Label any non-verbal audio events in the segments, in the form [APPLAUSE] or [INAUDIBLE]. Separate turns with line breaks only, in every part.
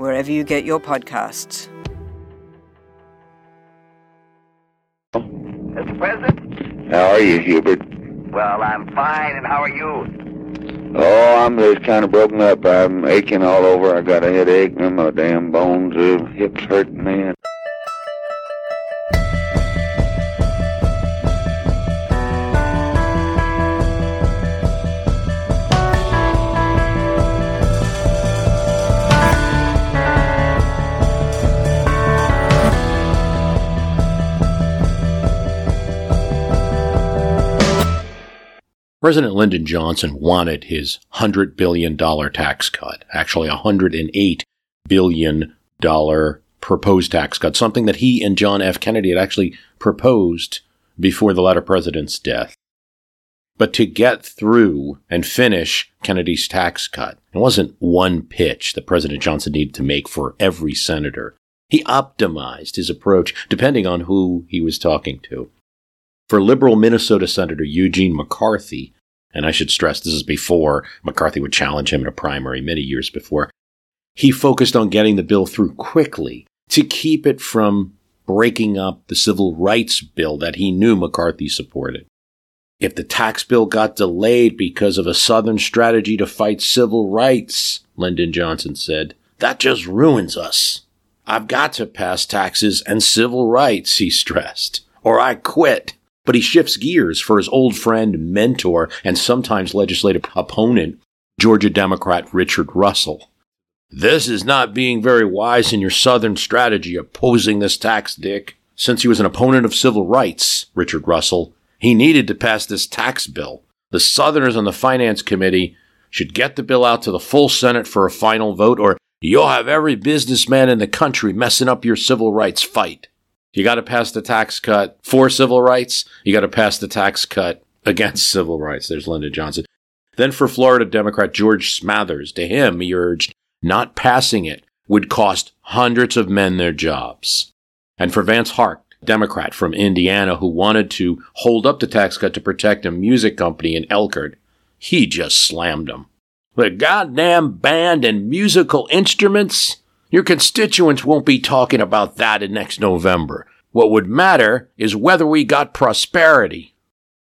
wherever you get your podcasts.
Mr. President? How are you, Hubert?
Well, I'm fine, and how are you?
Oh, I'm just kind of broken up. I'm aching all over. I got a headache, and my damn bones, uh, hips hurting, man.
President Lyndon Johnson wanted his $100 billion tax cut, actually a $108 billion proposed tax cut, something that he and John F. Kennedy had actually proposed before the latter president's death. But to get through and finish Kennedy's tax cut, it wasn't one pitch that President Johnson needed to make for every senator. He optimized his approach depending on who he was talking to. For liberal Minnesota Senator Eugene McCarthy, and I should stress this is before McCarthy would challenge him in a primary many years before, he focused on getting the bill through quickly to keep it from breaking up the civil rights bill that he knew McCarthy supported. If the tax bill got delayed because of a Southern strategy to fight civil rights, Lyndon Johnson said, that just ruins us. I've got to pass taxes and civil rights, he stressed, or I quit. But he shifts gears for his old friend, mentor, and sometimes legislative opponent, Georgia Democrat Richard Russell. This is not being very wise in your Southern strategy opposing this tax, Dick. Since he was an opponent of civil rights, Richard Russell, he needed to pass this tax bill. The Southerners on the Finance Committee should get the bill out to the full Senate for a final vote, or you'll have every businessman in the country messing up your civil rights fight. You got to pass the tax cut for civil rights. You got to pass the tax cut against civil rights. There's Lyndon Johnson. Then for Florida Democrat George Smathers, to him, he urged not passing it would cost hundreds of men their jobs. And for Vance Hartke, Democrat from Indiana who wanted to hold up the tax cut to protect a music company in Elkhart, he just slammed them. The goddamn band and musical instruments? Your constituents won't be talking about that in next November. What would matter is whether we got prosperity.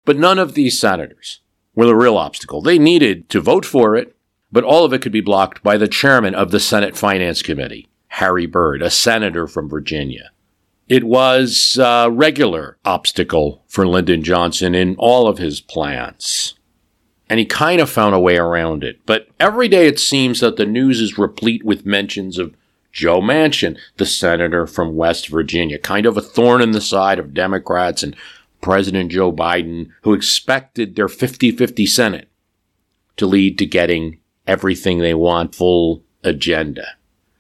But none of these senators were the real obstacle. They needed to vote for it, but all of it could be blocked by the chairman of the Senate Finance Committee, Harry Byrd, a senator from Virginia. It was a regular obstacle for Lyndon Johnson in all of his plans. And he kind of found a way around it. But every day it seems that the news is replete with mentions of Joe Manchin, the senator from West Virginia, kind of a thorn in the side of Democrats and President Joe Biden, who expected their 50 50 Senate to lead to getting everything they want, full agenda.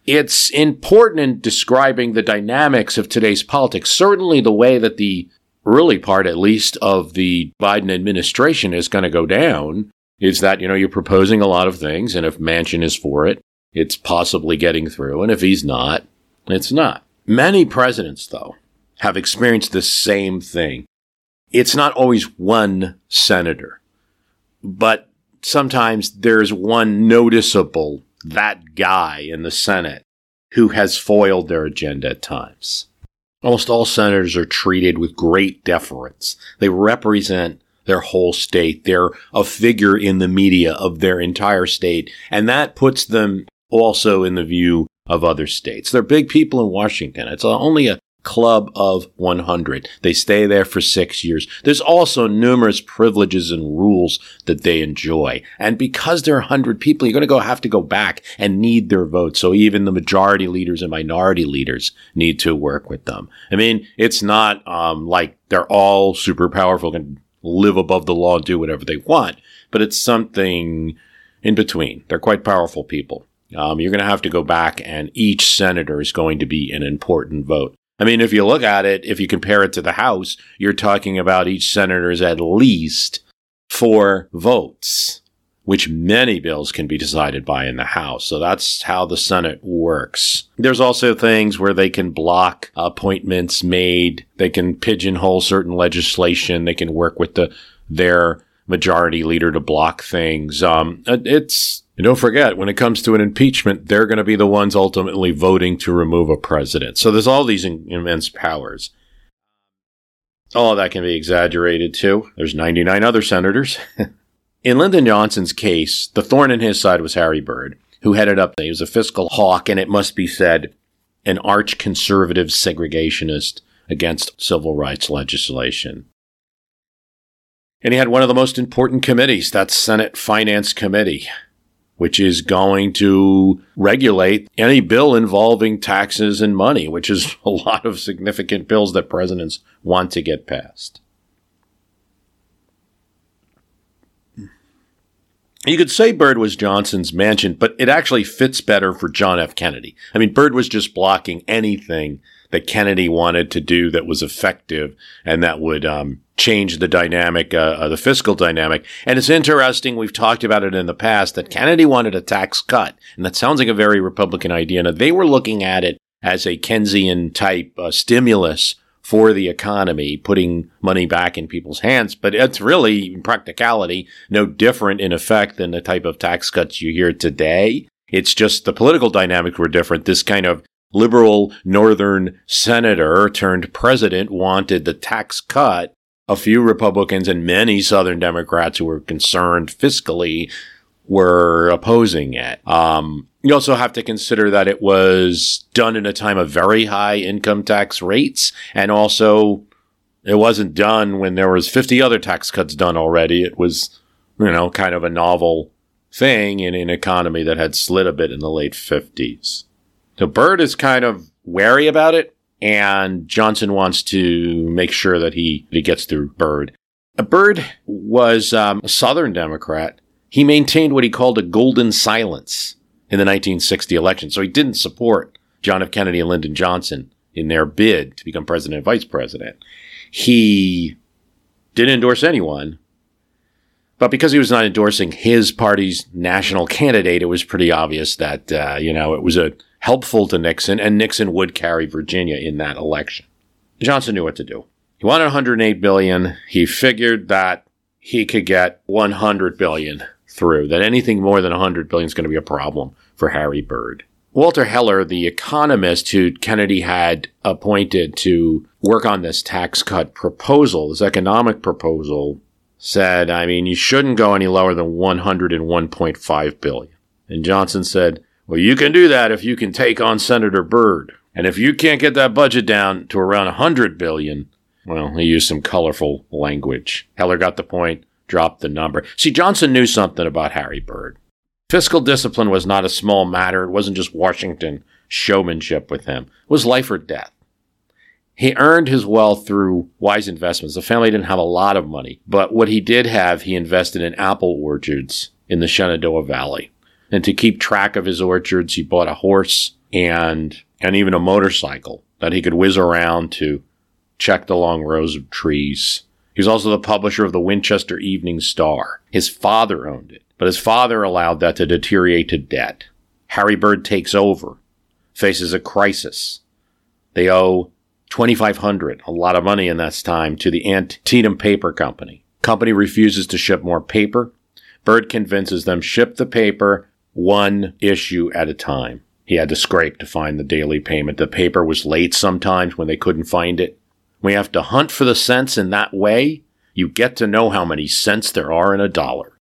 It's important in describing the dynamics of today's politics, certainly the way that the early part, at least, of the Biden administration is going to go down is that, you know, you're proposing a lot of things, and if Manchin is for it, it's possibly getting through. And if he's not, it's not. Many presidents, though, have experienced the same thing. It's not always one senator, but sometimes there's one noticeable, that guy in the Senate who has foiled their agenda at times. Almost all senators are treated with great deference. They represent their whole state. They're a figure in the media of their entire state. And that puts them also in the view of other states. They're big people in Washington. It's only a club of 100. They stay there for six years. There's also numerous privileges and rules that they enjoy. And because there are 100 people, you're going to go have to go back and need their vote. So even the majority leaders and minority leaders need to work with them. I mean, it's not um, like they're all super powerful and live above the law and do whatever they want, but it's something in between. They're quite powerful people. Um, you're going to have to go back, and each senator is going to be an important vote. I mean, if you look at it, if you compare it to the House, you're talking about each senator's at least four votes, which many bills can be decided by in the House. So that's how the Senate works. There's also things where they can block appointments made. They can pigeonhole certain legislation. They can work with the their majority leader to block things. Um, it's and don't forget, when it comes to an impeachment, they're going to be the ones ultimately voting to remove a president. So there's all these in- immense powers. All of that can be exaggerated too. There's 99 other senators. [LAUGHS] in Lyndon Johnson's case, the thorn in his side was Harry Byrd, who headed up, he was a fiscal hawk, and it must be said, an arch conservative segregationist against civil rights legislation. And he had one of the most important committees, that's Senate Finance Committee, which is going to regulate any bill involving taxes and money, which is [LAUGHS] a lot of significant bills that presidents want to get passed. You could say Byrd was Johnson's Manchin, but it actually fits better for John F. Kennedy. I mean, Byrd was just blocking anything that Kennedy wanted to do that was effective and that would um, change the dynamic, uh, uh, the fiscal dynamic. And it's interesting. We've talked about it in the past that Kennedy wanted a tax cut, and that sounds like a very Republican idea. Now they were looking at it as a Keynesian type uh, stimulus for the economy, putting money back in people's hands. But it's really, in practicality, no different in effect than the type of tax cuts you hear today. It's just the political dynamics were different. This kind of liberal northern senator turned president wanted the tax cut. A few Republicans and many Southern Democrats who were concerned fiscally were opposing it. Um, you also have to consider that it was done in a time of very high income tax rates, and also it wasn't done when there was 50 other tax cuts done already. It was, you know, kind of a novel thing in an economy that had slid a bit in the late 50s. So Byrd is kind of wary about it, and Johnson wants to make sure that he, he gets through Byrd. Byrd was um, a Southern Democrat. He maintained what he called a golden silence in the 1960 election, so he didn't support John F. Kennedy and Lyndon Johnson in their bid to become president and vice president. He didn't endorse anyone, but because he was not endorsing his party's national candidate, it was pretty obvious that, uh, you know, it was a helpful to Nixon, and Nixon would carry Virginia in that election. Johnson knew what to do. He wanted 108 billion. He figured that he could get 100 billion through, that anything more than 100 billion is going to be a problem for Harry Byrd. Walter Heller, the economist who Kennedy had appointed to work on this tax cut proposal, this economic proposal, said, I mean, you shouldn't go any lower than 101.5 billion. And Johnson said, well, you can do that if you can take on Senator Byrd. And if you can't get that budget down to around 100 billion, well, he used some colorful language. Heller got the point, dropped the number. See, Johnson knew something about Harry Byrd. Fiscal discipline was not a small matter. It wasn't just Washington showmanship with him. It was life or death. He earned his wealth through wise investments. The family didn't have a lot of money, but what he did have, he invested in apple orchards in the Shenandoah Valley. And to keep track of his orchards, he bought a horse and, and even a motorcycle that he could whiz around to check the long rows of trees. He was also the publisher of the Winchester Evening Star. His father owned it, but his father allowed that to deteriorate to debt. Harry Byrd takes over, faces a crisis. They owe 2500 a lot of money in that time, to the Antietam Paper Company. Company refuses to ship more paper. Byrd convinces them ship the paper one issue at a time. He had to scrape to find the daily payment. The paper was late sometimes when they couldn't find it. We have to hunt for the cents in that way. You get to know how many cents there are in a dollar.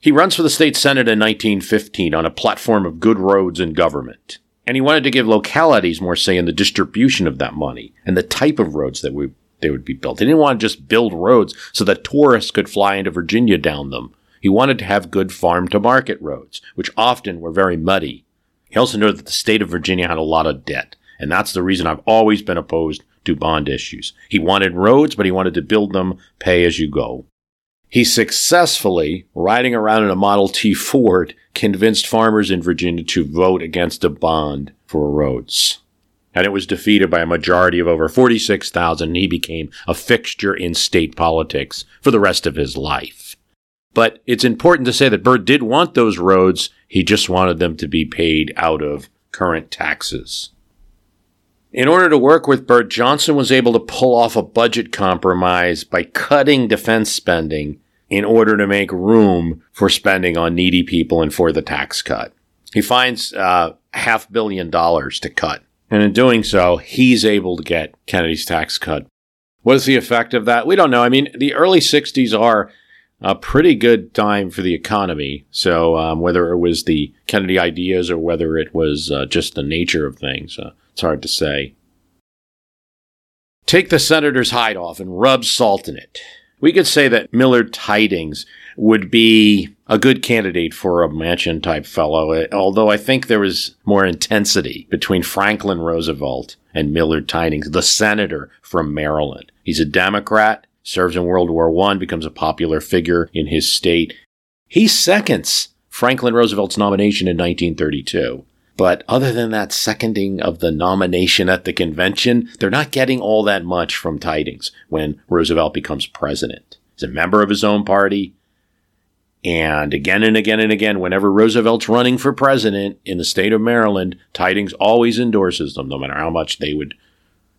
He runs for the state senate in 1915 on a platform of good roads and government. And he wanted to give localities more say in the distribution of that money and the type of roads that we, they would be built. He didn't want to just build roads so that tourists could fly into Virginia down them he wanted to have good farm to market roads, which often were very muddy. He also knew that the state of Virginia had a lot of debt, and that's the reason I've always been opposed to bond issues. He wanted roads, but he wanted to build them pay as you go. He successfully, riding around in a Model T Ford, convinced farmers in Virginia to vote against a bond for roads. And it was defeated by a majority of over 46,000. and He became a fixture in state politics for the rest of his life. But it's important to say that Byrd did want those roads. He just wanted them to be paid out of current taxes. In order to work with Byrd, Johnson was able to pull off a budget compromise by cutting defense spending in order to make room for spending on needy people and for the tax cut. He finds uh, half billion dollars to cut. And in doing so, he's able to get Kennedy's tax cut. What is the effect of that? We don't know. I mean, the early 60s are a pretty good time for the economy. So, um, whether it was the Kennedy ideas or whether it was uh, just the nature of things, uh, it's hard to say. Take the senator's hide off and rub salt in it. We could say that Millard Tydings would be a good candidate for a Manchin type fellow, eh, although I think there was more intensity between Franklin Roosevelt and Millard Tydings, the senator from Maryland. He's a Democrat, serves in World War I, becomes a popular figure in his state. He seconds Franklin Roosevelt's nomination in 1932. But other than that seconding of the nomination at the convention, they're not getting all that much from Tydings when Roosevelt becomes president. He's a member of his own party. And again and again and again, whenever Roosevelt's running for president in the state of Maryland, Tydings always endorses them, no matter how much they would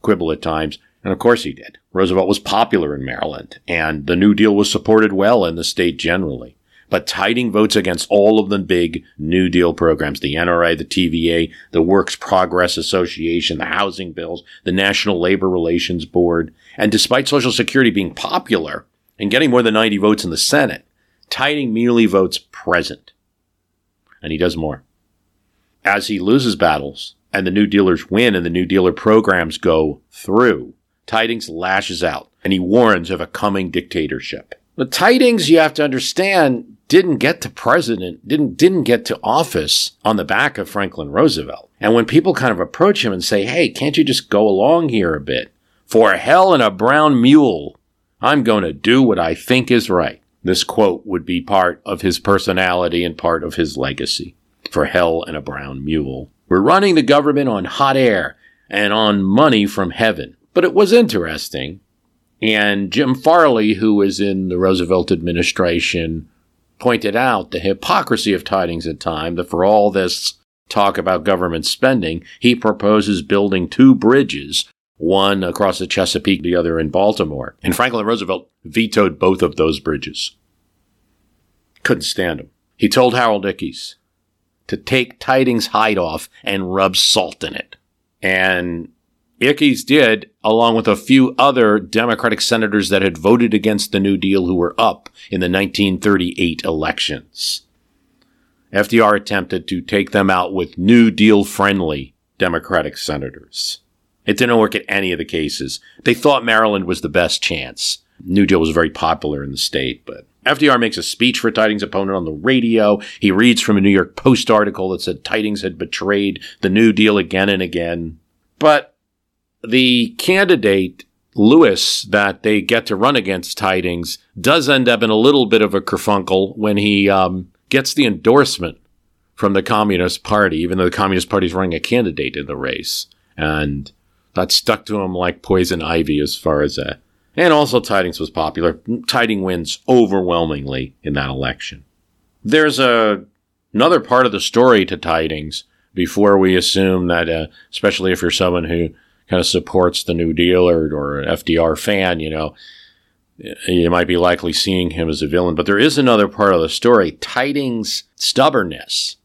quibble at times. And of course he did. Roosevelt was popular in Maryland, and the New Deal was supported well in the state generally. But Tyding votes against all of the big New Deal programs the NRA, the TVA, the Works Progress Association, the housing bills, the National Labor Relations Board. And despite Social Security being popular and getting more than 90 votes in the Senate, Tyding merely votes present. And he does more. As he loses battles and the New Dealers win and the New Dealer programs go through, Tydings lashes out and he warns of a coming dictatorship. The Tydings, you have to understand, didn't get to president, didn't, didn't get to office on the back of Franklin Roosevelt. And when people kind of approach him and say, Hey, can't you just go along here a bit? For hell and a brown mule, I'm going to do what I think is right. This quote would be part of his personality and part of his legacy. For hell and a brown mule. We're running the government on hot air and on money from heaven. But it was interesting. And Jim Farley, who was in the Roosevelt administration, pointed out the hypocrisy of Tydings at time that for all this talk about government spending, he proposes building two bridges, one across the Chesapeake, the other in Baltimore. And Franklin Roosevelt vetoed both of those bridges. Couldn't stand him. He told Harold Ickes to take Tydings hide off and rub salt in it. And Ickes did, along with a few other Democratic senators that had voted against the New Deal who were up in the 1938 elections. FDR attempted to take them out with New Deal friendly Democratic senators. It didn't work in any of the cases. They thought Maryland was the best chance. New Deal was very popular in the state, but FDR makes a speech for Tydings' opponent on the radio. He reads from a New York Post article that said Tydings had betrayed the New Deal again and again. But the candidate Lewis that they get to run against Tydings does end up in a little bit of a kerfunkel when he um, gets the endorsement from the Communist Party, even though the Communist Party is running a candidate in the race. And that stuck to him like poison ivy as far as that. And also, Tydings was popular. Tyding wins overwhelmingly in that election. There's a another part of the story to Tydings before we assume that, uh, especially if you're someone who kind of supports the New Deal or, or an FDR fan, you know, you might be likely seeing him as a villain. But there is another part of the story. Tydings' stubbornness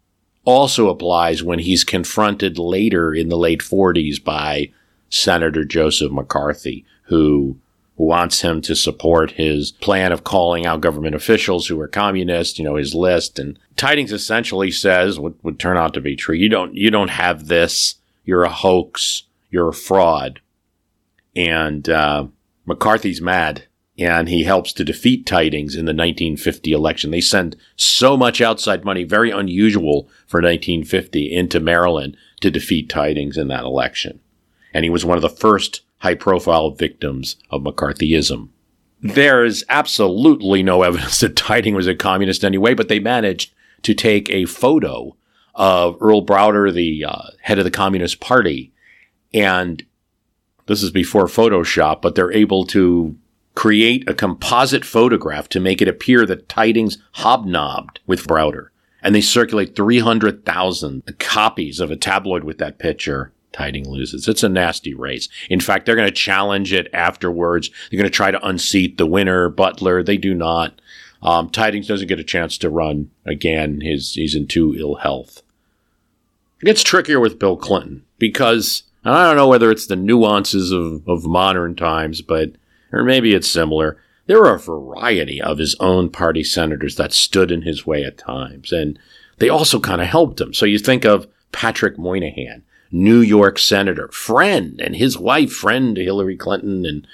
also applies when he's confronted later in the late 40s by Senator Joseph McCarthy, who wants him to support his plan of calling out government officials who are communist, you know, his list. And Tydings essentially says what would turn out to be true. You don't, you don't have this. You're a hoax you're a fraud. And uh, McCarthy's mad, and he helps to defeat Tydings in the 1950 election. They send so much outside money, very unusual for 1950, into Maryland to defeat Tydings in that election. And he was one of the first high profile victims of McCarthyism. There is absolutely no evidence [LAUGHS] that Tyding was a communist anyway, but they managed to take a photo of Earl Browder, the uh, head of the Communist Party, and this is before Photoshop, but they're able to create a composite photograph to make it appear that Tydings hobnobbed with Browder. And they circulate 300,000 copies of a tabloid with that picture. Tyding loses. It's a nasty race. In fact, they're going to challenge it afterwards. They're going to try to unseat the winner, Butler. They do not. Um, Tydings doesn't get a chance to run again. His, he's in too ill health. It gets trickier with Bill Clinton because I don't know whether it's the nuances of, of modern times, but or maybe it's similar. There were a variety of his own party senators that stood in his way at times, and they also kind of helped him. So you think of Patrick Moynihan, New York senator, friend, and his wife, friend to Hillary Clinton, and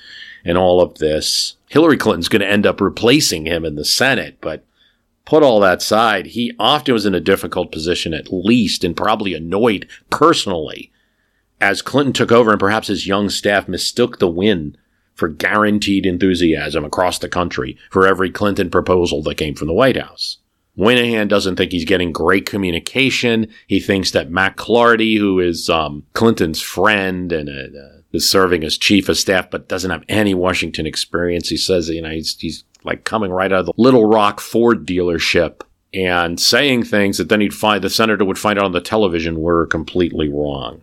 and all of this. Hillary Clinton's going to end up replacing him in the Senate, but put all that aside, he often was in a difficult position, at least, and probably annoyed personally as Clinton took over and perhaps his young staff mistook the win for guaranteed enthusiasm across the country for every Clinton proposal that came from the White House. Moynihan doesn't think he's getting great communication. He thinks that Mack McLarty, who is um, Clinton's friend and uh, is serving as chief of staff, but doesn't have any Washington experience, he says, you know, he's, he's like coming right out of the Little Rock Ford dealership and saying things that then he'd find the senator would find out on the television were completely wrong.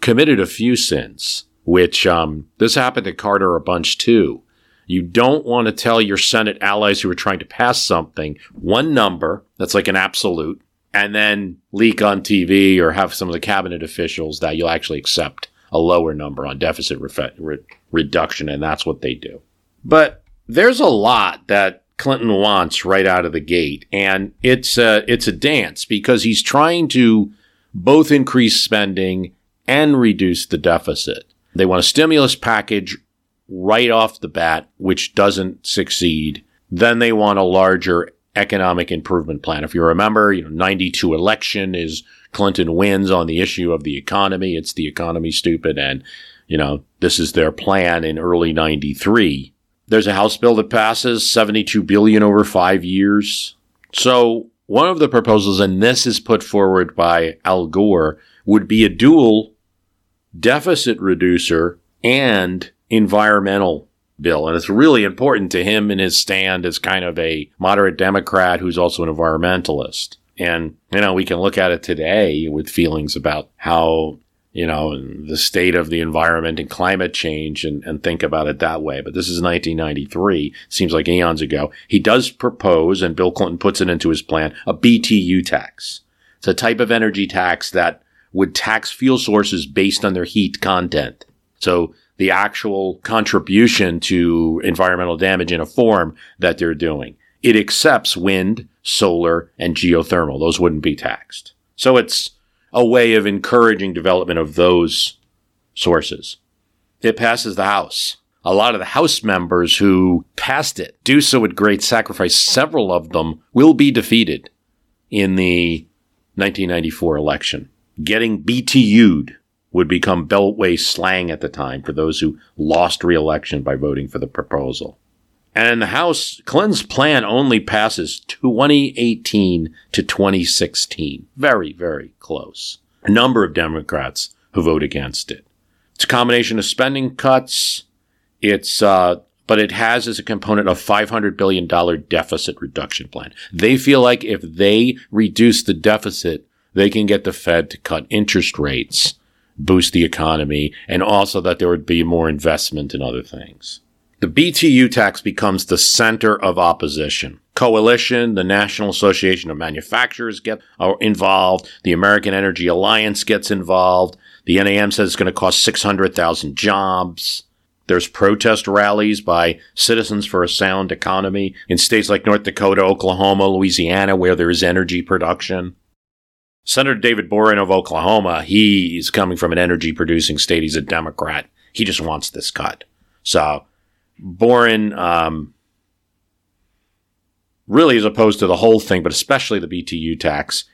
Committed a few sins which um, this happened to Carter a bunch too. You don't want to tell your Senate allies who are trying to pass something one number that's like an absolute, and then leak on TV or have some of the cabinet officials that you'll actually accept a lower number on deficit re- re- reduction, and that's what they do. But there's a lot that Clinton wants right out of the gate, and it's a, it's a dance because he's trying to both increase spending and reduce the deficit. They want a stimulus package right off the bat, which doesn't succeed. Then they want a larger economic improvement plan. If you remember, you know, 92 election is Clinton wins on the issue of the economy. It's the economy stupid. And, you know, this is their plan in early 93. There's a House bill that passes 72 billion over five years. So one of the proposals, and this is put forward by Al Gore, would be a dual deficit reducer and environmental bill. And it's really important to him in his stand as kind of a moderate Democrat who's also an environmentalist. And, you know, we can look at it today with feelings about how, you know, the state of the environment and climate change and, and think about it that way. But this is 1993. Seems like eons ago. He does propose, and Bill Clinton puts it into his plan, a BTU tax. It's a type of energy tax that would tax fuel sources based on their heat content. So the actual contribution to environmental damage in a form that they're doing. It accepts wind, solar, and geothermal. Those wouldn't be taxed. So it's a way of encouraging development of those sources. It passes the House. A lot of the House members who passed it do so with great sacrifice. Several of them will be defeated in the 1994 election getting BTU'd would become Beltway slang at the time for those who lost re-election by voting for the proposal. And in the House, Clinton's plan only passes 2018 to 2016. Very, very close. A number of Democrats who vote against it. It's a combination of spending cuts. It's, uh, but it has as a component a $500 billion deficit reduction plan. They feel like if they reduce the deficit, they can get the Fed to cut interest rates, boost the economy, and also that there would be more investment in other things. The BTU tax becomes the center of opposition. Coalition, the National Association of Manufacturers get involved. The American Energy Alliance gets involved. The NAM says it's going to cost 600,000 jobs. There's protest rallies by Citizens for a Sound Economy in states like North Dakota, Oklahoma, Louisiana, where there is energy production. Senator David Boren of Oklahoma, he's coming from an energy producing state. He's a Democrat. He just wants this cut. So Boren um, really is opposed to the whole thing, but especially the BTU tax.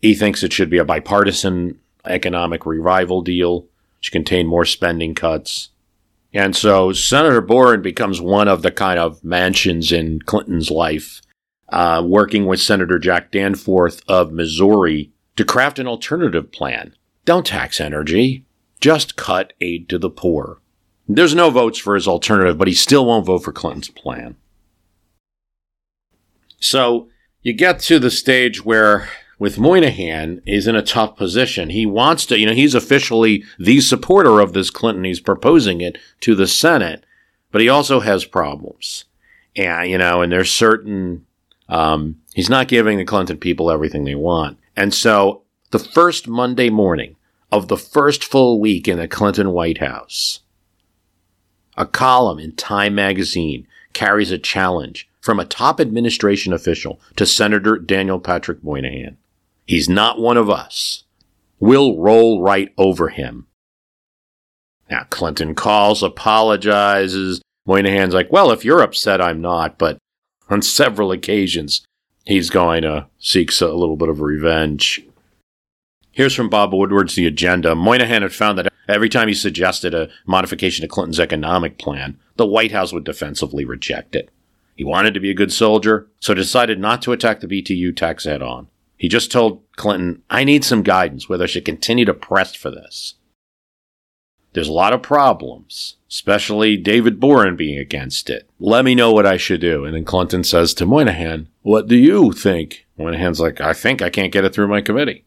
He thinks it should be a bipartisan economic revival deal, should contain more spending cuts. And so Senator Boren becomes one of the kind of Manchins in Clinton's life, uh, working with Senator Jack Danforth of Missouri to craft an alternative plan. Don't tax energy, just cut aid to the poor. There's no votes for his alternative, but he still won't vote for Clinton's plan. So you get to the stage where with Moynihan is in a tough position. He wants to, you know, he's officially the supporter of this Clinton. He's proposing it to the Senate, but he also has problems. And, you know, and there's certain, um, he's not giving the Clinton people everything they want. And so the first Monday morning of the first full week in the Clinton White House, a column in Time magazine carries a challenge from a top administration official to Senator Daniel Patrick Moynihan. He's not one of us. We'll roll right over him. Now, Clinton calls, apologizes. Moynihan's like, well, if you're upset, I'm not. But on several occasions, he's going to seek a little bit of revenge. Here's from Bob Woodward's The Agenda. Moynihan had found that every time he suggested a modification to Clinton's economic plan, the White House would defensively reject it. He wanted to be a good soldier, so decided not to attack the BTU tax head on. He just told Clinton, I need some guidance whether I should continue to press for this. There's a lot of problems, especially David Boren being against it. Let me know what I should do. And then Clinton says to Moynihan, What do you think? Moynihan's like, I think I can't get it through my committee.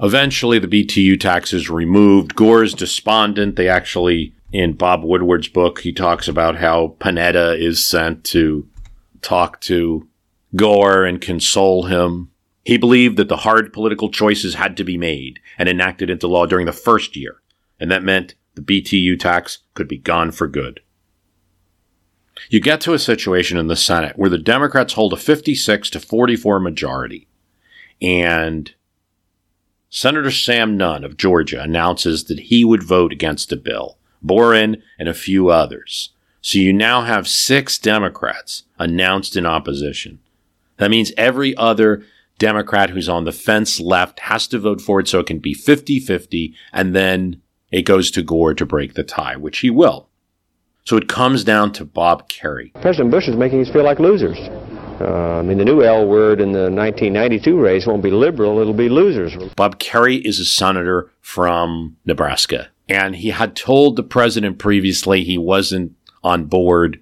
Eventually, the BTU tax is removed. Gore is despondent. They actually, in Bob Woodward's book, he talks about how Panetta is sent to talk to Gore and console him. He believed that the hard political choices had to be made and enacted into law during the first year, and that meant the BTU tax could be gone for good. You get to a situation in the Senate where the Democrats hold a 56 to 44 majority, and Senator Sam Nunn of Georgia announces that he would vote against the bill, Boren and a few others. So you now have six Democrats announced in opposition. That means every other Democrat who's on the fence left has to vote for it so it can be 50 50, and then it goes to Gore to break the tie, which he will. So it comes down to Bob Kerrey.
President Bush is making us feel like losers. Uh, I mean, the new L word in the 1992 race won't be liberal, it'll be losers.
Bob Kerrey is a senator from Nebraska, and he had told the president previously he wasn't on board.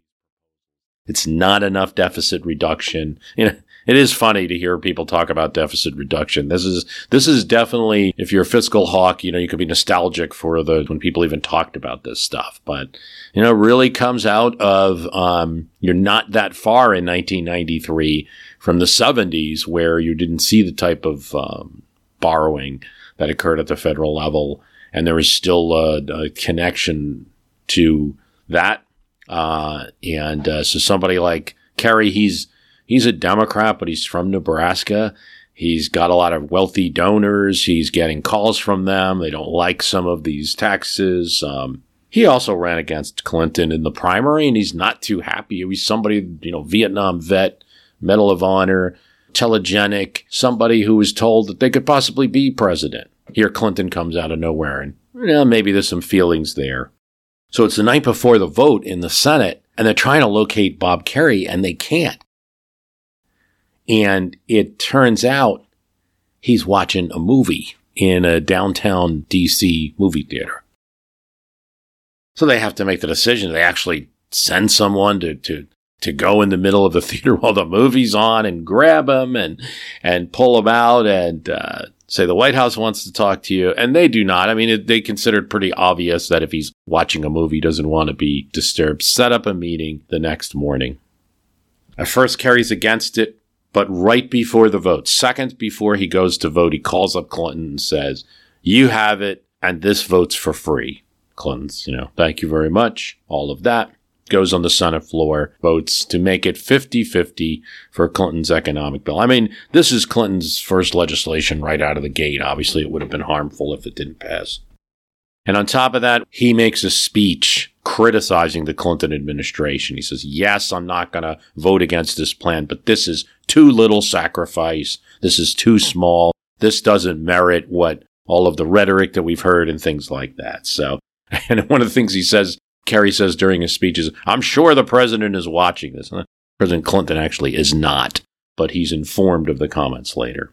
It's not enough deficit reduction. You know, it is funny to hear people talk about deficit reduction. This is this is definitely if you're a fiscal hawk, you know, you could be nostalgic for the when people even talked about this stuff. But you know, really comes out of um, you're not that far in 1993 from the 70s where you didn't see the type of um, borrowing that occurred at the federal level, and there was still a, a connection to that. Uh, and uh, so somebody like Kerrey, he's he's a Democrat, but he's from Nebraska. He's got a lot of wealthy donors. He's getting calls from them. They don't like some of these taxes. Um, he also ran against Clinton in the primary, and he's not too happy. He's somebody, you know, Vietnam vet, Medal of Honor, telegenic, somebody who was told that they could possibly be president. Here, Clinton comes out of nowhere, and you know, maybe there's some feelings there. So it's the night before the vote in the Senate, and they're trying to locate Bob Kerrey, and they can't. And it turns out he's watching a movie in a downtown DC movie theater. So they have to make the decision. They actually send someone to, to, to go in the middle of the [LAUGHS] theater while the movie's on and grab him and, and pull him out and, uh, say the White House wants to talk to you. And they do not. I mean, it, they consider it pretty obvious that if he's watching a movie, doesn't want to be disturbed, set up a meeting the next morning. At first, Kerrey's against it. But right before the vote, seconds before he goes to vote, he calls up Clinton and says, You have it, and this vote's for free. Clinton's, you know, thank you very much. All of that goes on the Senate floor, votes to make it 50 50 for Clinton's economic bill. I mean, this is Clinton's first legislation right out of the gate. Obviously, it would have been harmful if it didn't pass. And on top of that, he makes a speech criticizing the Clinton administration. He says, yes, I'm not going to vote against this plan, but this is too little sacrifice. This is too small. This doesn't merit what all of the rhetoric that we've heard and things like that. So, [LAUGHS] and one of the things he says Kerrey says during his speeches, I'm sure the president is watching this. [LAUGHS] President Clinton actually is not, but he's informed of the comments later.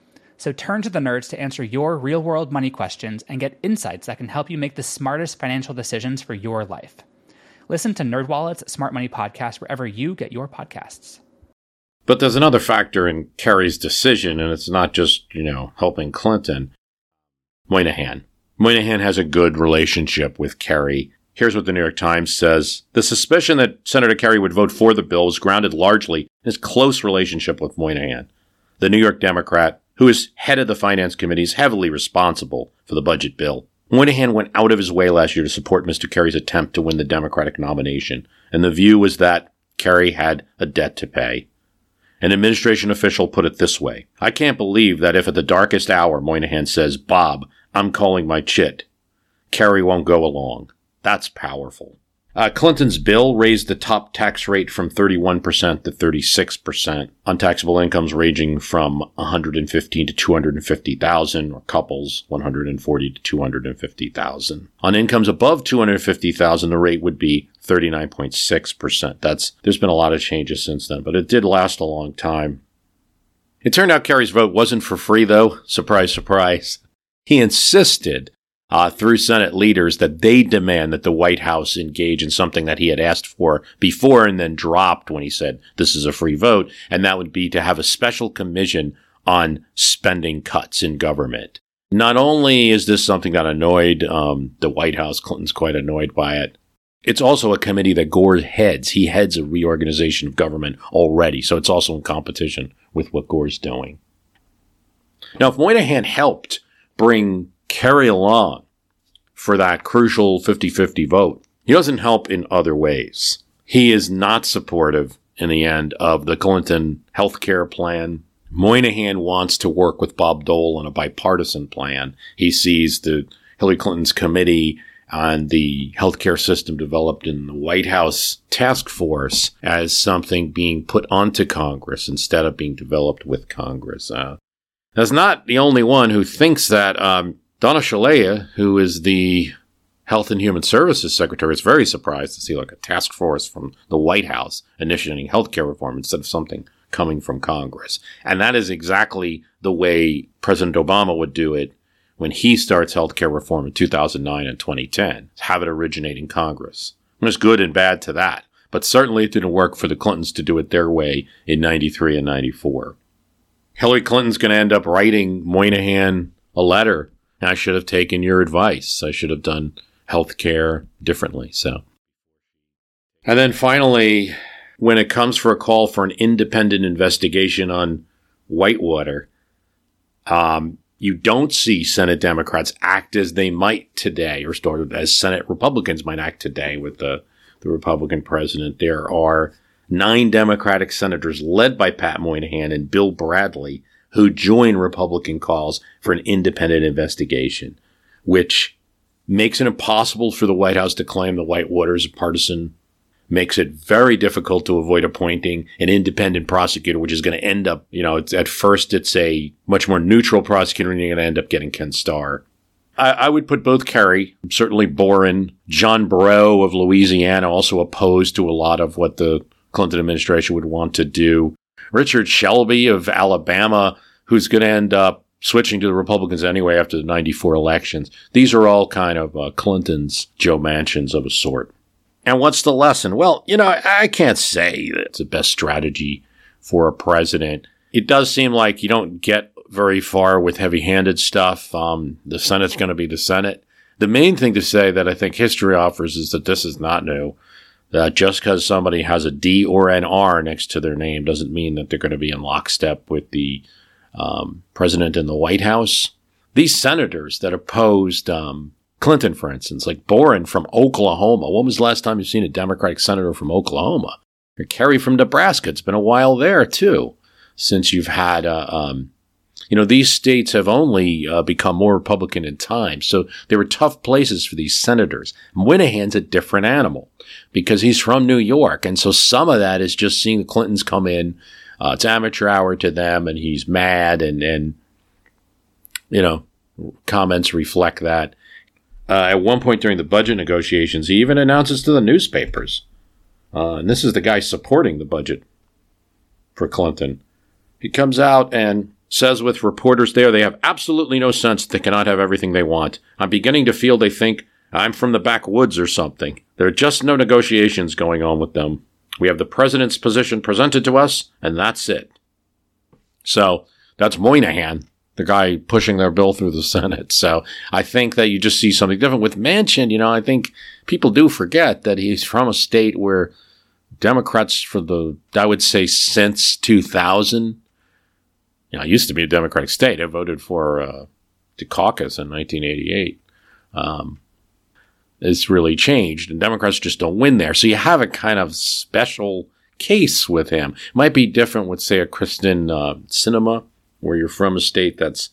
So turn to the nerds to answer your real world money questions and get insights that can help you make the smartest financial decisions for your life. Listen to NerdWallet's Smart Money Podcast wherever you get your podcasts.
But there's another factor in Kerrey's decision, and it's not just, you know, helping Clinton. Moynihan. Moynihan has a good relationship with Kerrey. Here's what the New York Times says. The suspicion that Senator Kerrey would vote for the bill is grounded largely in his close relationship with Moynihan. The New York Democrat who is head of the finance committee, is heavily responsible for the budget bill. Moynihan went out of his way last year to support Mr. Kerrey's attempt to win the Democratic nomination, and the view was that Kerrey had a debt to pay. An administration official put it this way I can't believe that if at the darkest hour Moynihan says, Bob, I'm calling my chit, Kerrey won't go along. That's powerful. Uh, Clinton's bill raised the top tax rate from 31% to 36% on taxable incomes ranging from 115 to 250,000 or couples 140 to 250,000. On incomes above 250,000 the rate would be 39.6%. That's there's been a lot of changes since then, but it did last a long time. It turned out Kerrey's vote wasn't for free though. Surprise surprise. He insisted uh, through Senate leaders that they demand that the White House engage in something that he had asked for before and then dropped when he said this is a free vote. And that would be to have a special commission on spending cuts in government. Not only is this something that annoyed um, the White House, Clinton's quite annoyed by it. It's also a committee that Gore heads. He heads a reorganization of government already, so it's also in competition with what Gore's doing. Now, if Moynihan helped bring Kerrey along for that crucial 50-50 vote. He doesn't help in other ways. He is not supportive in the end of the Clinton health care plan. Moynihan wants to work with Bob Dole on a bipartisan plan. He sees the Hillary Clinton's committee on the healthcare system developed in the White House task force as something being put onto Congress instead of being developed with Congress. Uh, that's not the only one who thinks that. Um, Donna Shalala, who is the Health and Human Services Secretary, is very surprised to see like a task force from the White House initiating healthcare reform instead of something coming from Congress. And that is exactly the way President Obama would do it when he starts healthcare reform in 2009 and 2010. Have it originate in Congress. There's good and bad to that. But certainly it didn't work for the Clintons to do it their way in 93 and 94. Hillary Clinton's going to end up writing Moynihan a letter. I should have taken your advice. I should have done health care differently. So, and then finally, when it comes for a call for an independent investigation on Whitewater, um, you don't see Senate Democrats act as they might today, or as Senate Republicans might act today with the, the Republican president. There are nine Democratic senators led by Pat Moynihan and Bill Bradley who join Republican calls for an independent investigation, which makes it impossible for the White House to claim the Whitewater is a partisan, makes it very difficult to avoid appointing an independent prosecutor, which is going to end up, you know, at first it's a much more neutral prosecutor, and you're going to end up getting Ken Starr. I, I would put both Kerrey, certainly Boren, John Breaux of Louisiana, also opposed to a lot of what the Clinton administration would want to do. Richard Shelby of Alabama, who's going to end up switching to the Republicans anyway after the 94 elections. These are all kind of uh, Clinton's Joe Manchins of a sort. And what's the lesson? Well, you know, I, I can't say that it's the best strategy for a president. It does seem like you don't get very far with heavy handed stuff. Um, the Senate's going to be the Senate. The main thing to say that I think history offers is that this is not new that just because somebody has a D or an R next to their name doesn't mean that they're going to be in lockstep with the um, president in the White House. These senators that opposed um, Clinton, for instance, like Boren from Oklahoma. When was the last time you've seen a Democratic senator from Oklahoma? Or Kerrey from Nebraska. It's been a while there too, since you've had uh, um, you know, these states have only uh, become more Republican in time. So they were tough places for these senators. Moynihan's a different animal because he's from New York. And so some of that is just seeing the Clintons come in. Uh, it's amateur hour to them and he's mad and, and, you know, comments reflect that. Uh, at one point during the budget negotiations, he even announces to the newspapers, uh, and this is the guy supporting the budget for Clinton. He comes out and says with reporters there they have absolutely no sense they cannot have everything they want. I'm beginning to feel they think I'm from the backwoods or something. There are just no negotiations going on with them. We have the president's position presented to us, and that's it. So that's Moynihan, the guy pushing their bill through the [LAUGHS] Senate. So I think that you just see something different with Manchin. You know, I think people do forget that he's from a state where Democrats, for the I would say since 2000, you know, it used to be a Democratic state. I voted for uh, Dukakis in 1988. Um, it's really changed, and Democrats just don't win there. So you have a kind of special case with him. It might be different with, say, a Kyrsten uh, Sinema, where you're from a state that's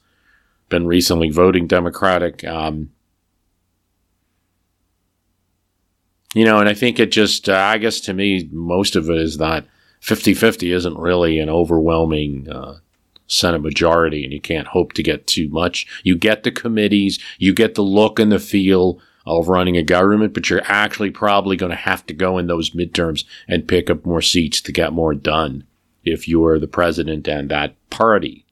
been recently voting Democratic. Um, you know, and I think it just, uh, I guess to me, most of it is that 50 50 isn't really an overwhelming uh, Senate majority, and you can't hope to get too much. You get the committees, you get the look and the feel of running a government, but you're actually probably going to have to go in those midterms and pick up more seats to get more done if you're the president and that party.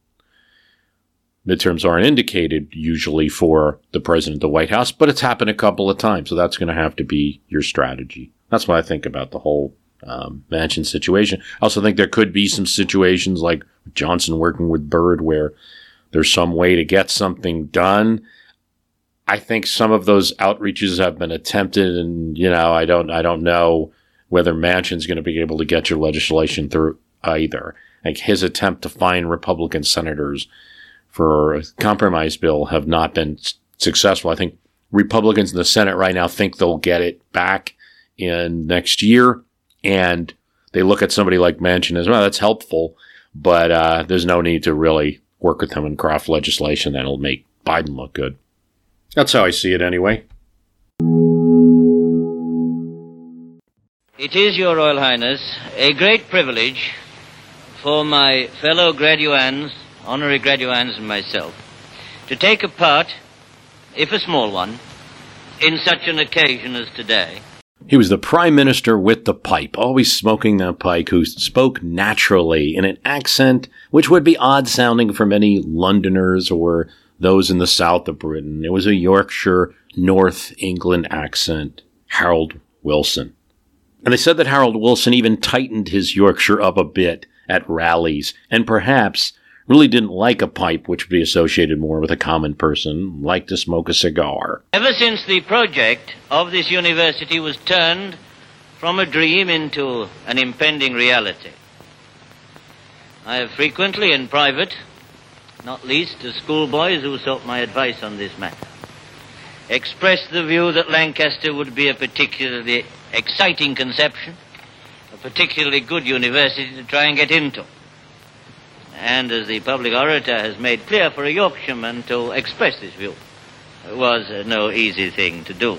Midterms aren't indicated usually for the president of the White House, but it's happened a couple of times, so that's going to have to be your strategy. That's what I think about the whole um, Manchin situation. I also think there could be some situations like Johnson working with Byrd where there's some way to get something done. I think some of those outreaches have been attempted, and you know, I don't, I don't know whether Manchin's going to be able to get your legislation through either. Like his attempt to find Republican senators for a compromise bill have not been successful. I think Republicans in the Senate right now think they'll get it back in next year and they look at somebody like Manchin as well. That's helpful, but uh, there's no need to really work with him and craft legislation that'll make Biden look good. That's how I see it, anyway.
It is, Your Royal Highness, a great privilege for my fellow graduands, honorary graduands, and myself to take a part, if a small one, in such an occasion as today.
He was the prime minister with the pipe, always smoking that pipe, who spoke naturally in an accent which would be odd sounding for many Londoners or those in the south of Britain. It was a Yorkshire, North England accent. Harold Wilson. And they said that Harold Wilson even tightened his Yorkshire up a bit at rallies, and perhaps really didn't like a pipe which would be associated more with a common person, liked to smoke a cigar.
Ever since the project of this university was turned from a dream into an impending reality, I have frequently in private, not least to schoolboys who sought my advice on this matter, expressed the view that Lancaster would be a particularly exciting conception, a particularly good university to try and get into. And as the public orator has made clear for a Yorkshireman to express this view was uh, no easy thing to do.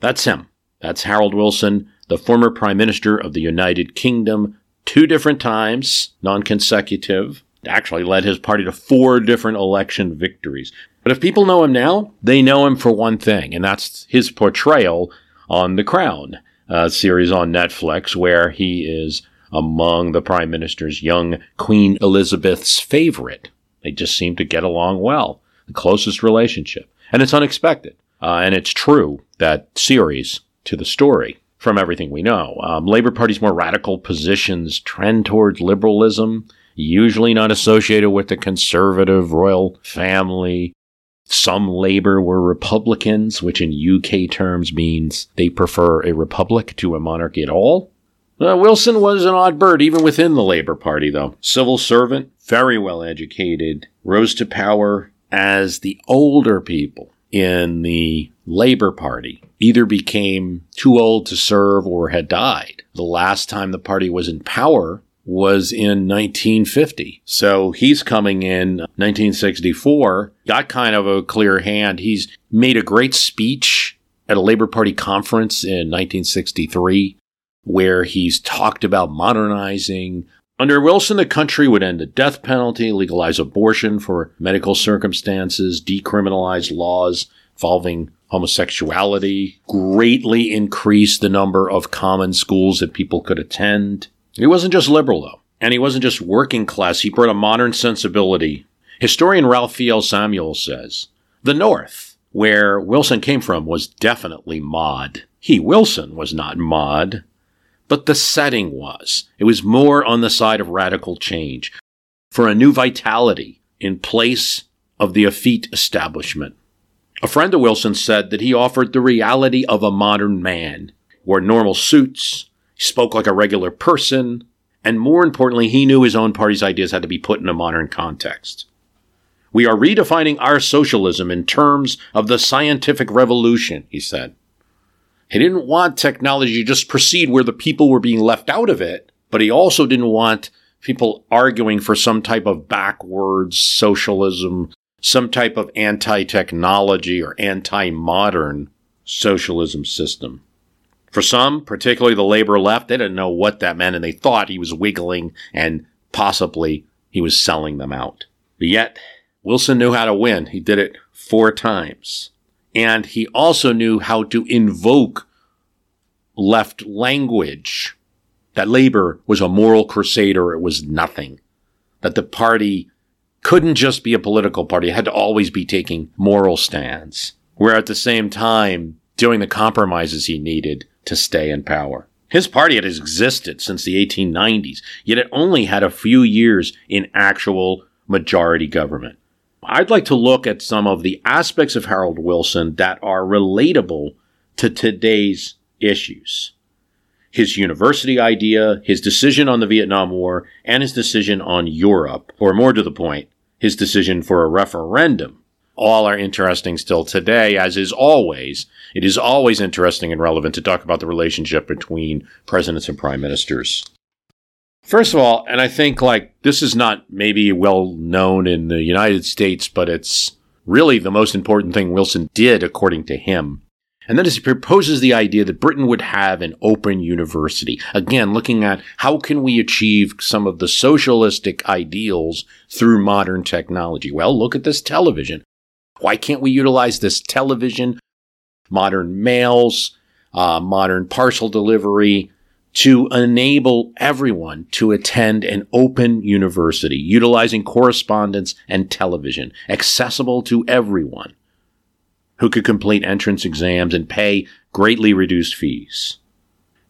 That's him. That's Harold Wilson, the former Prime Minister of the United Kingdom, two different times, non consecutive. Actually led his party to four different election victories. But if people know him now, they know him for one thing, and that's his portrayal on The Crown, a series on Netflix where he is among the Prime Minister's young Queen Elizabeth's favorite. They just seem to get along well, the closest relationship. And it's unexpected. Uh, and it's true, that series to the story from everything we know. Um, Labor Party's more radical positions trend towards liberalism, usually not associated with the conservative royal family. Some Labor were Republicans, which in UK terms means they prefer a republic to a monarchy at all. Uh, Wilson was an odd bird, even within the Labor Party, though. Civil servant, very well educated, rose to power as the older people in the Labor Party either became too old to serve or had died. The last time the party was in power was in 1950. So he's coming in 1964, got kind of a clear hand. He's made a great speech at a Labor Party conference in 1963 where he's talked about modernizing. Under Wilson, the country would end the death penalty, legalize abortion for medical circumstances, decriminalize laws involving homosexuality, greatly increase the number of common schools that people could attend. He wasn't just liberal, though, and he wasn't just working class. He brought a modern sensibility. Historian Ralph Raphael Samuel says the North, where Wilson came from, was definitely mod. He, Wilson, was not mod but the setting was. It was more on the side of radical change for a new vitality in place of the effete establishment. A friend of Wilson said that he offered the reality of a modern man, wore normal suits, spoke like a regular person, and more importantly, he knew his own party's ideas had to be put in a modern context. We are redefining our socialism in terms of the scientific revolution, he said. He didn't want technology to just proceed where the people were being left out of it, but he also didn't want people arguing for some type of backwards socialism, some type of anti technology or anti modern socialism system. For some, particularly the labor left, they didn't know what that meant and they thought he was wiggling and possibly he was selling them out. But yet, Wilson knew how to win. He did it four times. And he also knew how to invoke left language. That labor was a moral crusader. It was nothing. That the party couldn't just be a political party. It had to always be taking moral stands. Where at the same time, doing the compromises he needed to stay in power. His party had existed since the 1890s, yet it only had a few years in actual majority government. I'd like to look at some of the aspects of Harold Wilson that are relatable to today's issues. His university idea, his decision on the Vietnam War, and his decision on Europe, or more to the point, his decision for a referendum, all are interesting still today, as is always. It is always interesting and relevant to talk about the relationship between presidents and prime ministers. First of all, and I think like this is not maybe well known in the United States, but it's really the most important thing Wilson did, according to him. And is he proposes the idea that Britain would have an open university. Again, looking at how can we achieve some of the socialistic ideals through modern technology? Well, look at this television. Why can't we utilize this television, modern mails, uh, modern parcel delivery, to enable everyone to attend an open university utilizing correspondence and television, accessible to everyone who could complete entrance exams and pay greatly reduced fees.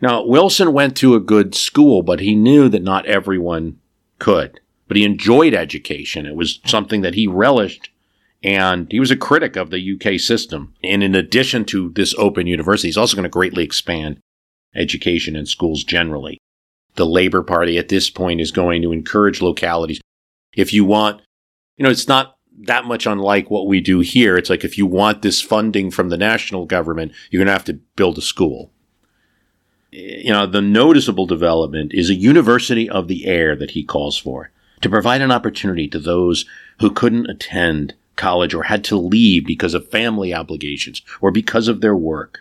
Now, Wilson went to a good school, but he knew that not everyone could. But he enjoyed education. It was something that he relished, and he was a critic of the UK system. And in addition to this open university, he's also going to greatly expand education and schools generally. The Labour Party at this point is going to encourage localities. If you want, you know, it's not that much unlike what we do here. It's like if you want this funding from the national government, you're going to have to build a school. You know, the noticeable development is a university of the air that he calls for to provide an opportunity to those who couldn't attend college or had to leave because of family obligations or because of their work.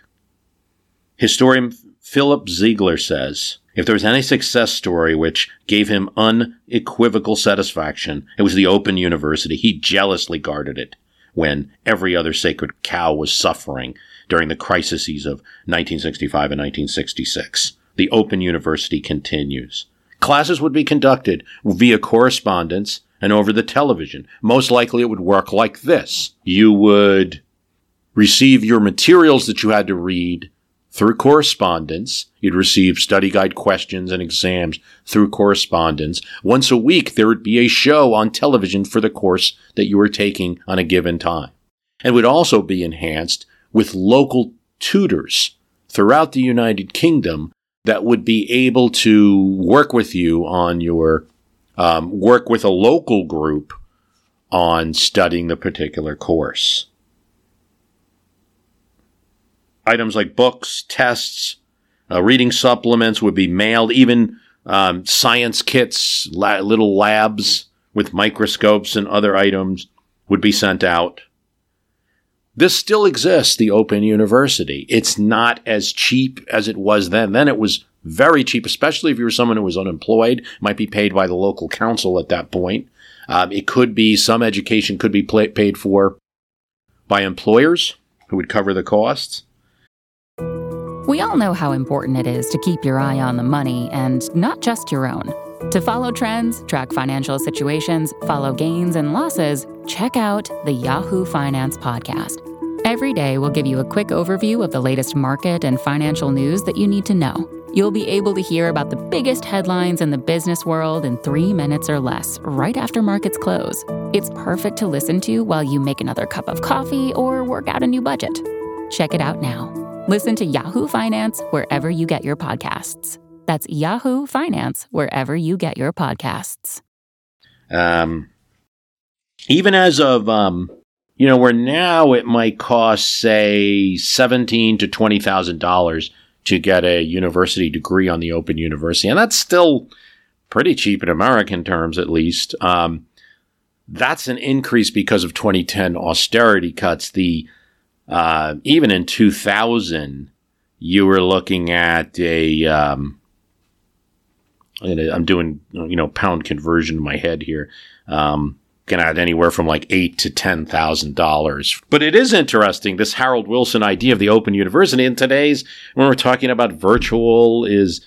Historian Philip Ziegler says, if there was any success story which gave him unequivocal satisfaction, it was the Open University. He jealously guarded it when every other sacred cow was suffering during the crises of 1965 and 1966. The Open University continues. Classes would be conducted via correspondence and over the television. Most likely it would work like this. You would receive your materials that you had to read through correspondence. You'd receive study guide questions and exams through correspondence. Once a week, there would be a show on television for the course that you were taking on a given time. And would also be enhanced with local tutors throughout the United Kingdom that would be able to work with you on your um, work with a local group on studying the particular course items like books, tests, uh, reading supplements would be mailed, even um, science kits, la- little labs with microscopes and other items would be sent out. This still exists, the Open University. It's not as cheap as it was then. Then it was very cheap, especially if you were someone who was unemployed, might be paid by the local council at that point. Um, it could be some education could be pay- paid for by employers who would cover the costs.
We all know how important it is to keep your eye on the money and not just your own. To follow trends, track financial situations, follow gains and losses, check out the Yahoo Finance Podcast. Every day, we'll give you a quick overview of the latest market and financial news that you need to know. You'll be able to hear about the biggest headlines in the business world in three minutes or less, right after markets close. It's perfect to listen to while you make another cup of coffee or work out a new budget. Check it out now. Listen to Yahoo Finance wherever you get your podcasts. That's Yahoo Finance wherever you get your podcasts.
Um, even as of um, you know, where now it might cost say seventeen to twenty thousand dollars to get a university degree on the Open University, and that's still pretty cheap in American terms, at least. Um, that's an increase because of 2010 austerity cuts. The uh, even in 2000, you were looking at a. Um, I'm doing you know pound conversion in my head here. Um, can add anywhere from like eight to ten thousand dollars. But it is interesting this Harold Wilson idea of the Open University in today's when we're talking about virtual is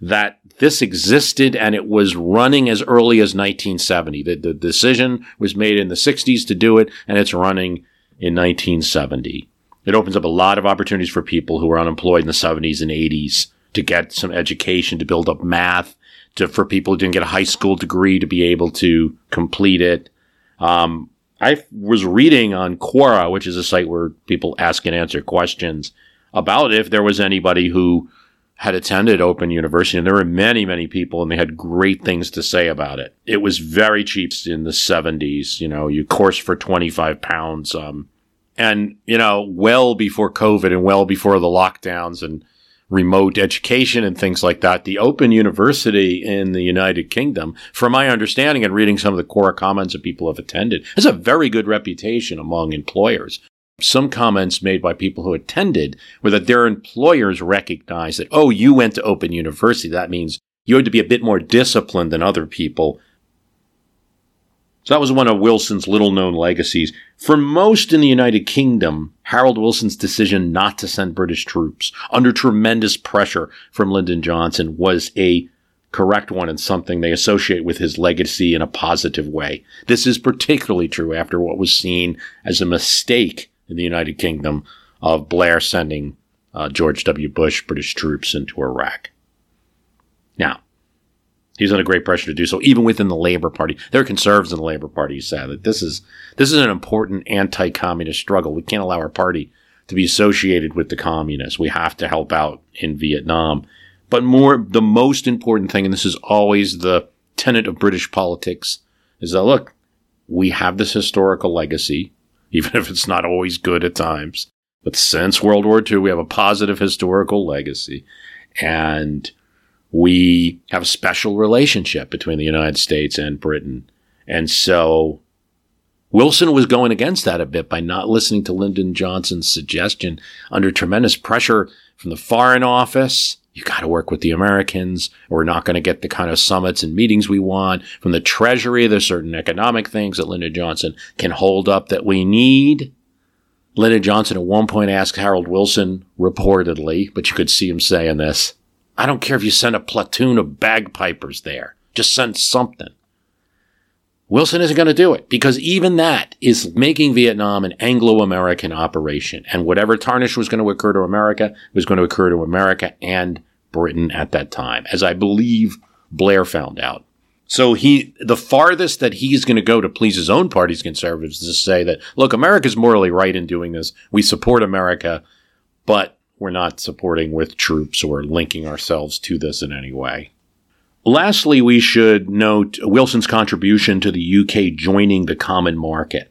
that this existed and it was running as early as 1970. The, the decision was made in the 60s to do it, and it's running in 1970. It opens up a lot of opportunities for people who were unemployed in the 70s and 80s to get some education, to build up math, to, for people who didn't get a high school degree to be able to complete it. Um, I was reading on Quora, which is a site where people ask and answer questions about if there was anybody who had attended Open University, and there were many, many people, and they had great things to say about it. It was very cheap in the 70s. You know, you course for 25 pounds. Um, and, you know, well before COVID and well before the lockdowns and remote education and things like that, the Open University in the United Kingdom, from my understanding and reading some of the Quora comments that people have attended, has a very good reputation among employers some comments made by people who attended were that their employers recognized that, oh, you went to Open University. That means you had to be a bit more disciplined than other people. So that was one of Wilson's little known legacies. For most in the United Kingdom, Harold Wilson's decision not to send British troops under tremendous pressure from Lyndon Johnson was a correct one and something they associate with his legacy in a positive way. This is particularly true after what was seen as a mistake in the United Kingdom of Blair sending uh, George W. Bush British troops into Iraq. Now, he's under great pressure to do so, even within the Labor Party. There are conservatives in the Labor Party who say that this is this is an important anti-communist struggle. We can't allow our party to be associated with the communists. We have to help out in Vietnam. But more, the most important thing, and this is always the tenet of British politics, is that look, we have this historical legacy, [LAUGHS] even if it's not always good at times. But since World War II, we have a positive historical legacy. And we have a special relationship between the United States and Britain. And so Wilson was going against that a bit by not listening to Lyndon Johnson's suggestion under tremendous pressure from the Foreign Office. You got to work with the Americans. We're not going to get the kind of summits and meetings we want. From the Treasury, there's certain economic things that Lyndon Johnson can hold up that we need. Lyndon Johnson at one point asked Harold Wilson, reportedly, but you could see him saying this I don't care if you send a platoon of bagpipers there. Just send something. Wilson isn't going to do it because even that is making Vietnam an Anglo American operation. And whatever tarnish was going to occur to America was going to occur to America and Britain at that time, as I believe Blair found out. So he, the farthest that he's going to go to please his own party's conservatives is to say that, look, America's morally right in doing this. We support America, but we're not supporting with troops or linking ourselves to this in any way. Lastly, we should note Wilson's contribution to the UK joining the common market.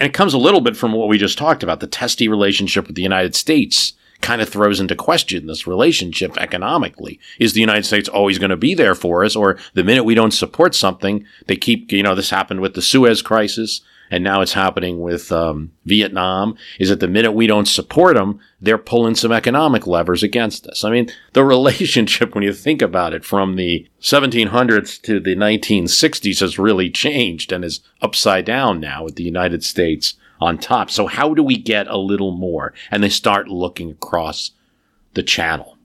And it comes a little bit from what we just talked about. The testy relationship with the United States kind of throws into question this relationship economically. Is the United States always going to be there for us? Or the minute we don't support something, they keep, you know, this happened with the Suez crisis and now it's happening with um, Vietnam, is that the minute we don't support them, they're pulling some economic levers against us. I mean, the [LAUGHS] relationship, when you think about it, from the 1700s to the 1960s has really changed and is upside down now with the United States on top. So how do we get a little more? And they start looking across the channel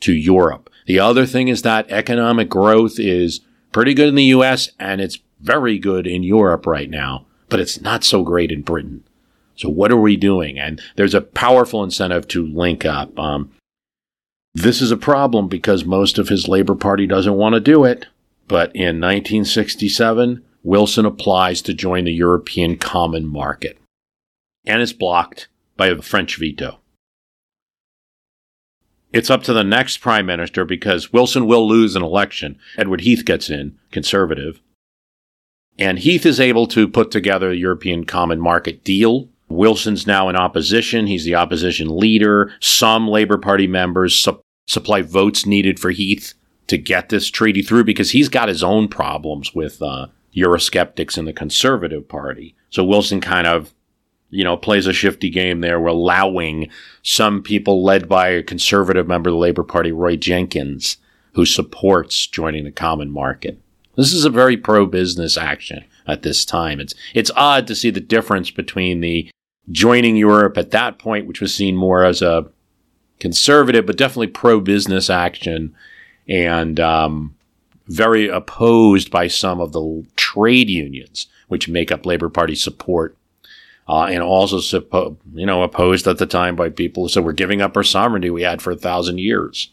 to Europe. The other thing is that economic growth is pretty good in the US and it's very good in Europe right now but it's not so great in Britain. So what are we doing? And there's a powerful incentive to link up. Um, this is a problem because most of his Labor Party doesn't want to do it. But in 1967, Wilson applies to join the European Common Market. And is blocked by a French veto. It's up to the next prime minister because Wilson will lose an election. Edward Heath gets in, conservative. And Heath is able to put together a European Common Market deal. Wilson's now in opposition. He's the opposition leader. Some Labor Party members su- supply votes needed for Heath to get this treaty through because he's got his own problems with uh, Eurosceptics in the Conservative Party. So Wilson kind of, you know, plays a shifty game there, We're allowing some people led by a conservative member of the Labor Party, Roy Jenkins, who supports joining the common market. This is a very pro-business action at this time. It's it's odd to see the difference between the joining Europe at that point, which was seen more as a conservative but definitely pro-business action, and um, very opposed by some of the trade unions, which make up Labor Party support. Uh, and also, suppo- you know, opposed at the time by people who said we're giving up our sovereignty we had for a thousand years.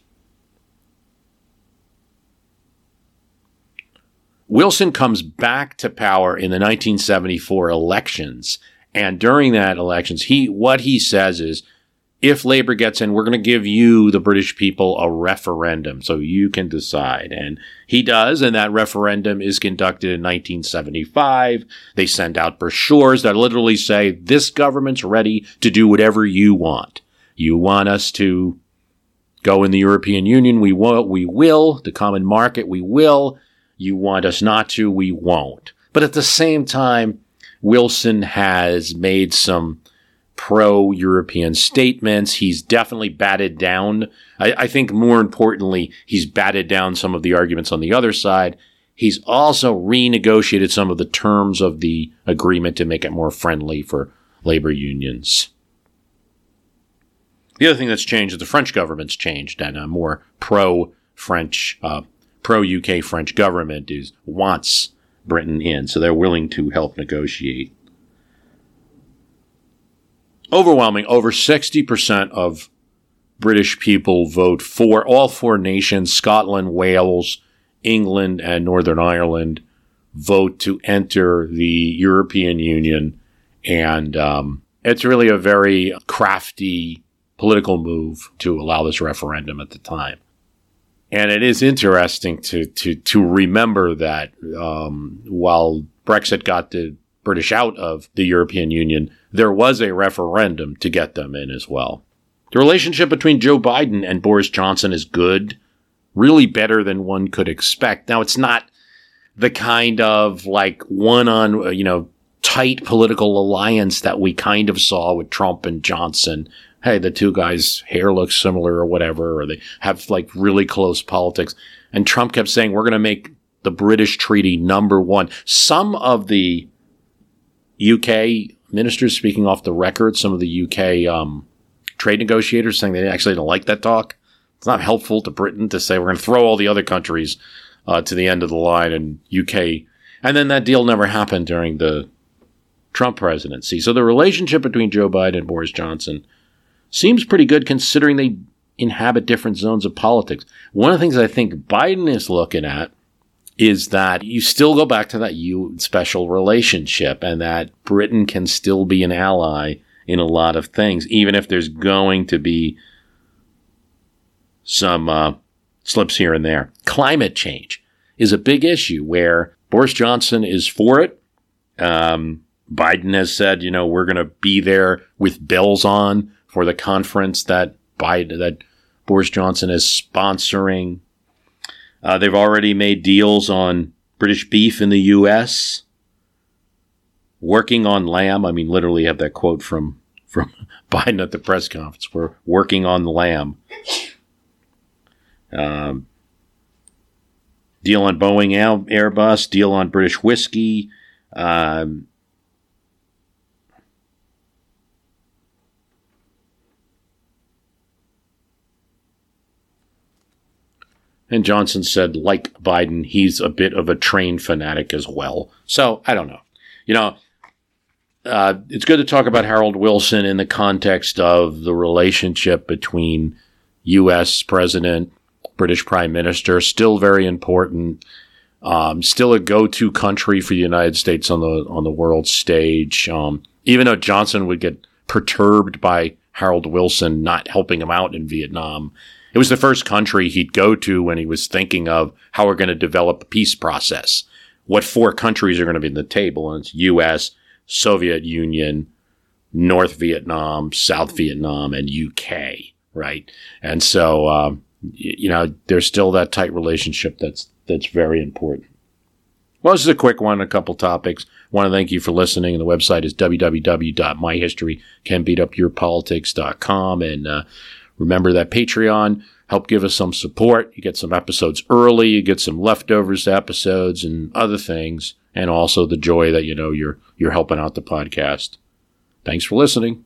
Wilson comes back to power in the 1974 elections. And during that elections, he, what he says is, if Labor gets in, we're going to give you, the British people, a referendum so you can decide. And he does, and that referendum is conducted in 1975. They send out brochures that literally say, this government's ready to do whatever you want. You want us to go in the European Union, we will, we will. The common market, we will. You want us not to, we won't. But at the same time, Wilson has made some pro European statements. He's definitely batted down. I, I, think more importantly, he's batted down some of the arguments on the other side. He's also renegotiated some of the terms of the agreement to make it more friendly for labor unions. The other thing that's changed is the French government's changed and a more pro French uh, pro UK French government is wants Britain in, so they're willing to help negotiate. Overwhelming, over 60% of British people vote for all four nations Scotland, Wales, England, and Northern Ireland vote to enter the European Union. And um, it's really a very crafty political move to allow this referendum at the time. And it is interesting to to to remember that um, while Brexit got the British out of the European Union, there was a referendum to get them in as well. The relationship between Joe Biden and Boris Johnson is good, really better than one could expect. Now, it's not the kind of like one on, uh, you know, tight political alliance that we kind of saw with Trump and Johnson. Hey, the two guys' hair looks similar or whatever, or they have like really close politics. And Trump kept saying, we're going to make the British treaty number one. Some of the UK ministers speaking off the record, some of the UK um, trade negotiators saying they actually don't like that talk. It's not helpful to Britain to say we're going to throw all the other countries uh, to the end of the line and UK. And then that deal never happened during the Trump presidency. So the relationship between Joe Biden and Boris Johnson seems pretty good considering they inhabit different zones of politics. One of the things I think Biden is looking at is that you still go back to that U special relationship and that Britain can still be an ally in a lot of things, even if there's going to be some uh, slips here and there. Climate change is a big issue where Boris Johnson is for it. Um, Biden has said, you know, we're going to be there with bells on for the conference that Biden, that Boris Johnson is sponsoring. Uh, they've already made deals on British beef in the U.S working on lamb. I mean, literally have that quote from from [LAUGHS] Biden at the press conference. We're working on the lamb. Um, deal on Boeing Airbus. Deal on British whiskey. Um, And Johnson said, like Biden, he's a bit of a train fanatic as well. So I don't know. You know, uh, it's good to talk about Harold Wilson in the context of the relationship between U.S. President, British Prime Minister, still very important. Um, still a go-to country for the United States on the on the world stage. Um, even though Johnson would get perturbed by Harold Wilson not helping him out in Vietnam, it was the first country he'd go to when he was thinking of how we're going to develop a peace process. What four countries are going to be in the table? And it's U.S., Soviet Union, North Vietnam, South Vietnam, and UK, right? And so, um, you know, there's still that tight relationship that's that's very important. Well, this is a quick one, a couple topics. I want to thank you for listening. The website is www.myhistorycanbeatupyourpolitics.com. And uh, remember that Patreon, help give us some support. You get some episodes early, you get some leftovers episodes and other things and also the joy that you know you're you're helping out the podcast. Thanks for listening.